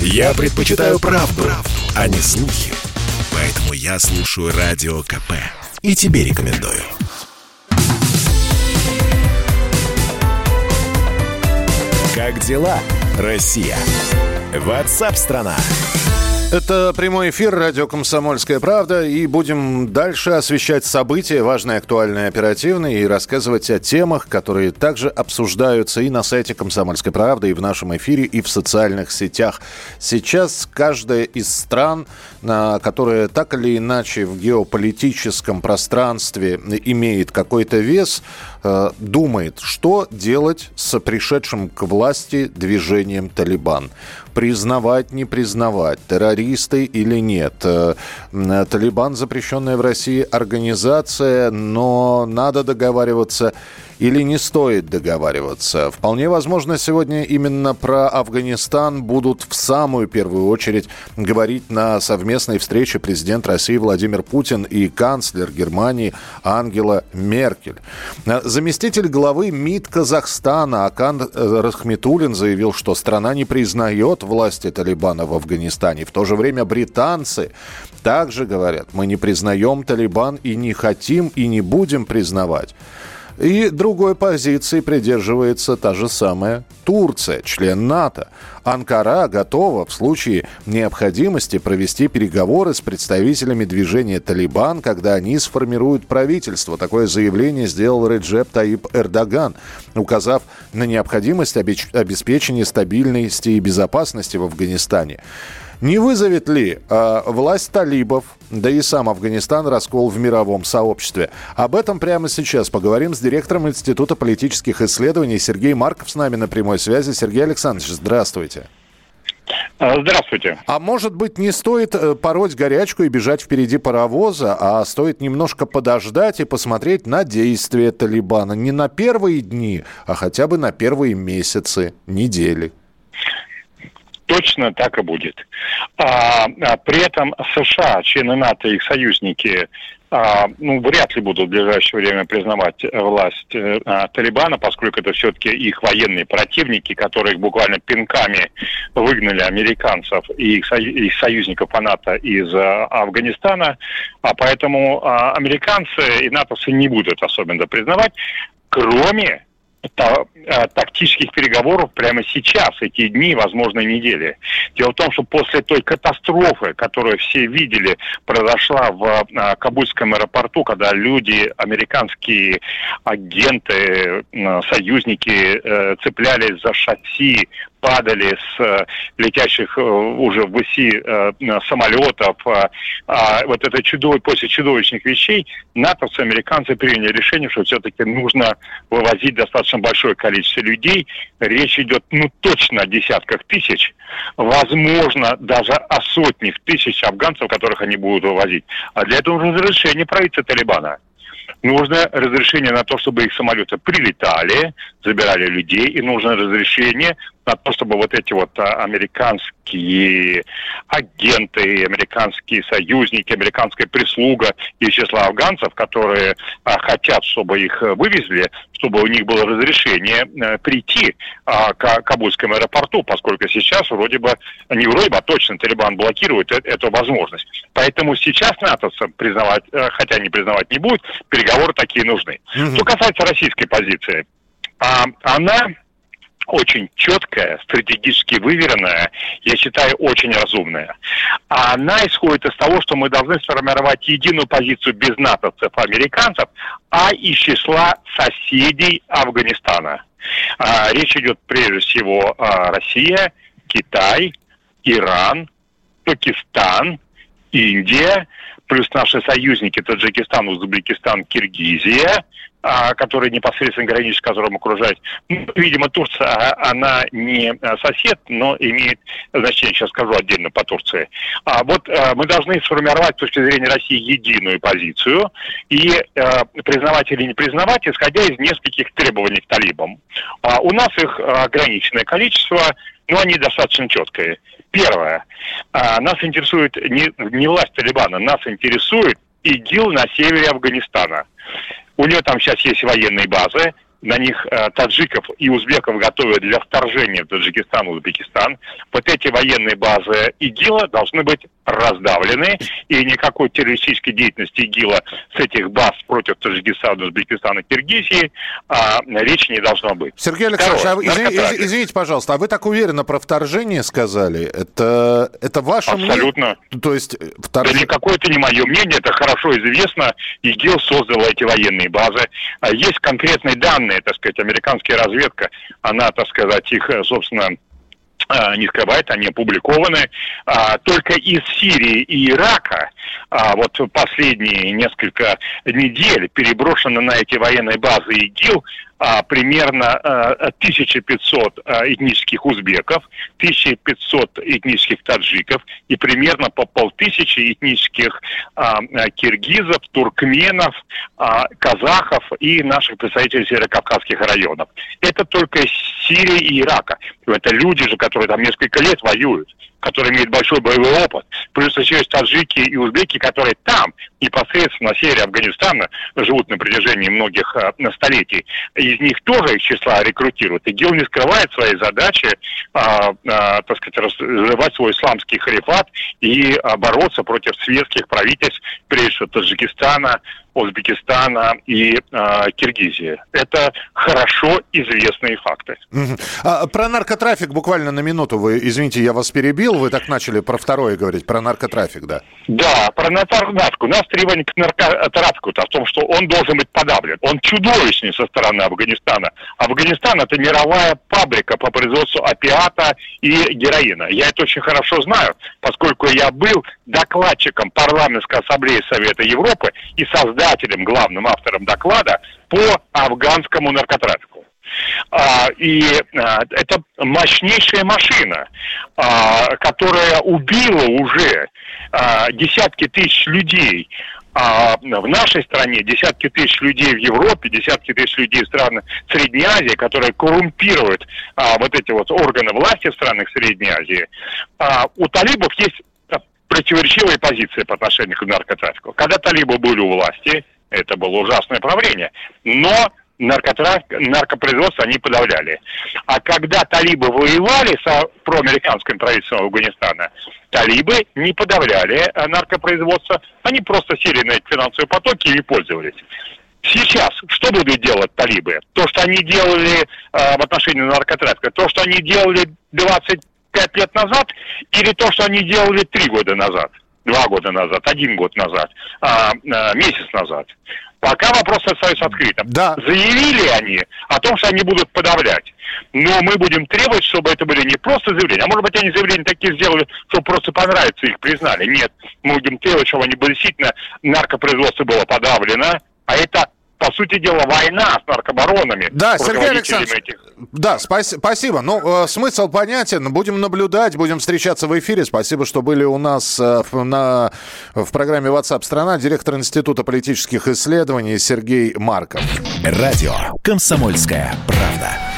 Я предпочитаю правду, правду, а не слухи. Поэтому я слушаю Радио КП. И тебе рекомендую. Как дела, Россия? Ватсап-страна! Это прямой эфир радио «Комсомольская правда». И будем дальше освещать события, важные, актуальные, оперативные, и рассказывать о темах, которые также обсуждаются и на сайте «Комсомольской правды», и в нашем эфире, и в социальных сетях. Сейчас каждая из стран, которая так или иначе в геополитическом пространстве имеет какой-то вес, э, думает, что делать с пришедшим к власти движением «Талибан» признавать, не признавать, террористы или нет. Э, Талибан запрещенная в России организация, но надо договариваться или не стоит договариваться. Вполне возможно, сегодня именно про Афганистан будут в самую первую очередь говорить на совместной встрече президент России Владимир Путин и канцлер Германии Ангела Меркель. Заместитель главы МИД Казахстана Акан Рахметулин заявил, что страна не признает власти Талибана в Афганистане. В то же время британцы также говорят, мы не признаем Талибан и не хотим и не будем признавать. И другой позиции придерживается та же самая Турция, член НАТО. Анкара готова в случае необходимости провести переговоры с представителями движения «Талибан», когда они сформируют правительство. Такое заявление сделал Реджеп Таип Эрдоган, указав на необходимость обеспечения стабильности и безопасности в Афганистане. Не вызовет ли э, власть талибов, да и сам Афганистан, раскол в мировом сообществе? Об этом прямо сейчас поговорим с директором Института политических исследований Сергей Марков с нами на прямой связи. Сергей Александрович, здравствуйте. А, здравствуйте. А может быть, не стоит э, пороть горячку и бежать впереди паровоза, а стоит немножко подождать и посмотреть на действия Талибана не на первые дни, а хотя бы на первые месяцы, недели? Точно так и будет. А, а при этом США, члены НАТО и их союзники, а, ну, вряд ли будут в ближайшее время признавать власть а, Талибана, поскольку это все-таки их военные противники, которые буквально пинками выгнали американцев и их, их союзников по НАТО из а, Афганистана. А поэтому а, американцы и натовцы не будут особенно признавать, кроме Э, тактических переговоров прямо сейчас, эти дни, возможно, недели. Дело в том, что после той катастрофы, которую все видели, произошла в э, Кабульском аэропорту, когда люди, американские агенты, э, союзники цеплялись за шасси падали с э, летящих э, уже в ВСИ э, самолетов. А вот это чудо, после чудовищных вещей натовцы, американцы приняли решение, что все-таки нужно вывозить достаточно большое количество людей. Речь идет, ну, точно о десятках тысяч, возможно, даже о сотнях тысяч афганцев, которых они будут вывозить. А для этого нужно разрешение правительства Талибана нужно разрешение на то, чтобы их самолеты прилетали, забирали людей, и нужно разрешение на то, чтобы вот эти вот а, американские агенты, американские союзники, американская прислуга из числа афганцев, которые а, хотят, чтобы их вывезли, чтобы у них было разрешение а, прийти а, к Кабульскому аэропорту, поскольку сейчас вроде бы, не вроде бы, а точно Талибан блокирует э эту возможность. Поэтому сейчас натовцам признавать, э, хотя не признавать не будет, переговоры такие нужны. Что касается российской позиции, а, она очень четкая, стратегически выверенная, я считаю, очень разумная. А она исходит из того, что мы должны сформировать единую позицию без натовцев, американцев, а из числа соседей Афганистана. А, речь идет прежде всего о Россия, Китай, Иран, Пакистан, Индия, плюс наши союзники Таджикистан, Узбекистан, Киргизия – а, который непосредственно граничит, которым окружает. Ну, видимо, Турция, а, она не а, сосед, но имеет значение, сейчас скажу отдельно по Турции. А вот мы должны сформировать с точки зрения России единую позицию и признавать или не признавать, исходя из нескольких требований к талибам. У нас их ограниченное количество, но они достаточно четкие. Первое. Нас интересует не, не власть Талибана, нас интересует ИГИЛ на севере Афганистана. У нее там сейчас есть военные базы, на них э, таджиков и узбеков готовят для вторжения в Таджикистан и Узбекистан. Вот эти военные базы ИГИЛа должны быть раздавлены, и никакой террористической деятельности ИГИЛа с этих баз против Таджикистана, Узбекистана, Киргизии а, речи не должно быть. Сергей Александрович, Второе, а, извини, извините, пожалуйста, а вы так уверенно про вторжение сказали? Это, это ваше Абсолютно. мнение? То есть э, вторж... Да никакое это не мое мнение, это хорошо известно. ИГИЛ создал эти военные базы. А есть конкретные данные, так сказать, американская разведка, она, так сказать, их, э, собственно, а, не скрывает, они опубликованы. А, только из Сирии и Ирака а, вот последние несколько недель переброшено на эти военные базы ИГИЛ а, примерно а, 1500 а, этнических узбеков, 1500 этнических таджиков и примерно по полтысячи этнических а, киргизов, туркменов, а, казахов и наших представителей северокавказских районов. Это только из Сирии и Ирака. Это люди же, которые там несколько лет воюют который имеет большой боевой опыт, плюс еще есть таджики и узбеки, которые там, непосредственно на севере Афганистана, живут на протяжении многих э, столетий. Из них тоже из числа рекрутируют. ИГИЛ не скрывает своей задачи, э, э, так сказать, развивать свой исламский халифат и э, бороться против светских правительств, прежде всего Таджикистана, Узбекистана и э, Киргизии. Это хорошо известные факты. А, про наркотрафик буквально на минуту. Вы, извините, я вас перебил. Вы так начали про второе говорить, про наркотрафик, да? Да, про наркотрафик. У нас требование к наркотрафику -то в том, что он должен быть подавлен. Он чудовищный со стороны Афганистана. Афганистан – это мировая фабрика по производству опиата и героина. Я это очень хорошо знаю, поскольку я был докладчиком парламентской ассамблеи Совета Европы и создателем, главным автором доклада по афганскому наркотрафику. А, и а, это мощнейшая машина, а, которая убила уже а, десятки тысяч людей. А в нашей стране десятки тысяч людей в Европе, десятки тысяч людей в странах Средней Азии, которые коррумпируют а, вот эти вот органы власти в странах Средней Азии, а, у талибов есть противоречивые позиции по отношению к наркотрафику. Когда талибы были у власти, это было ужасное правление, но наркотрафик, наркопроизводство они подавляли. А когда талибы воевали со проамериканским правительством Афганистана, талибы не подавляли э, наркопроизводство, они просто сели на эти финансовые потоки и пользовались. Сейчас что будут делать талибы? То, что они делали э, в отношении наркотрафика, то, что они делали 25 лет назад, или то, что они делали 3 года назад, 2 года назад, 1 год назад, а, а, месяц назад. Пока вопрос остается открытым. Да. Заявили они о том, что они будут подавлять. Но мы будем требовать, чтобы это были не просто заявления, а может быть они заявления такие сделали, чтобы просто понравится, их признали. Нет, мы будем требовать, чтобы они действительно наркопроизводство было подавлено, а это по сути дела, война с наркобаронами. Да, Сергей Александрович, этих... да, спас- спасибо. Ну, э, смысл понятен. Будем наблюдать, будем встречаться в эфире. Спасибо, что были у нас э, в, на, в программе WhatsApp страна директор Института политических исследований Сергей Марков. Радио «Комсомольская правда».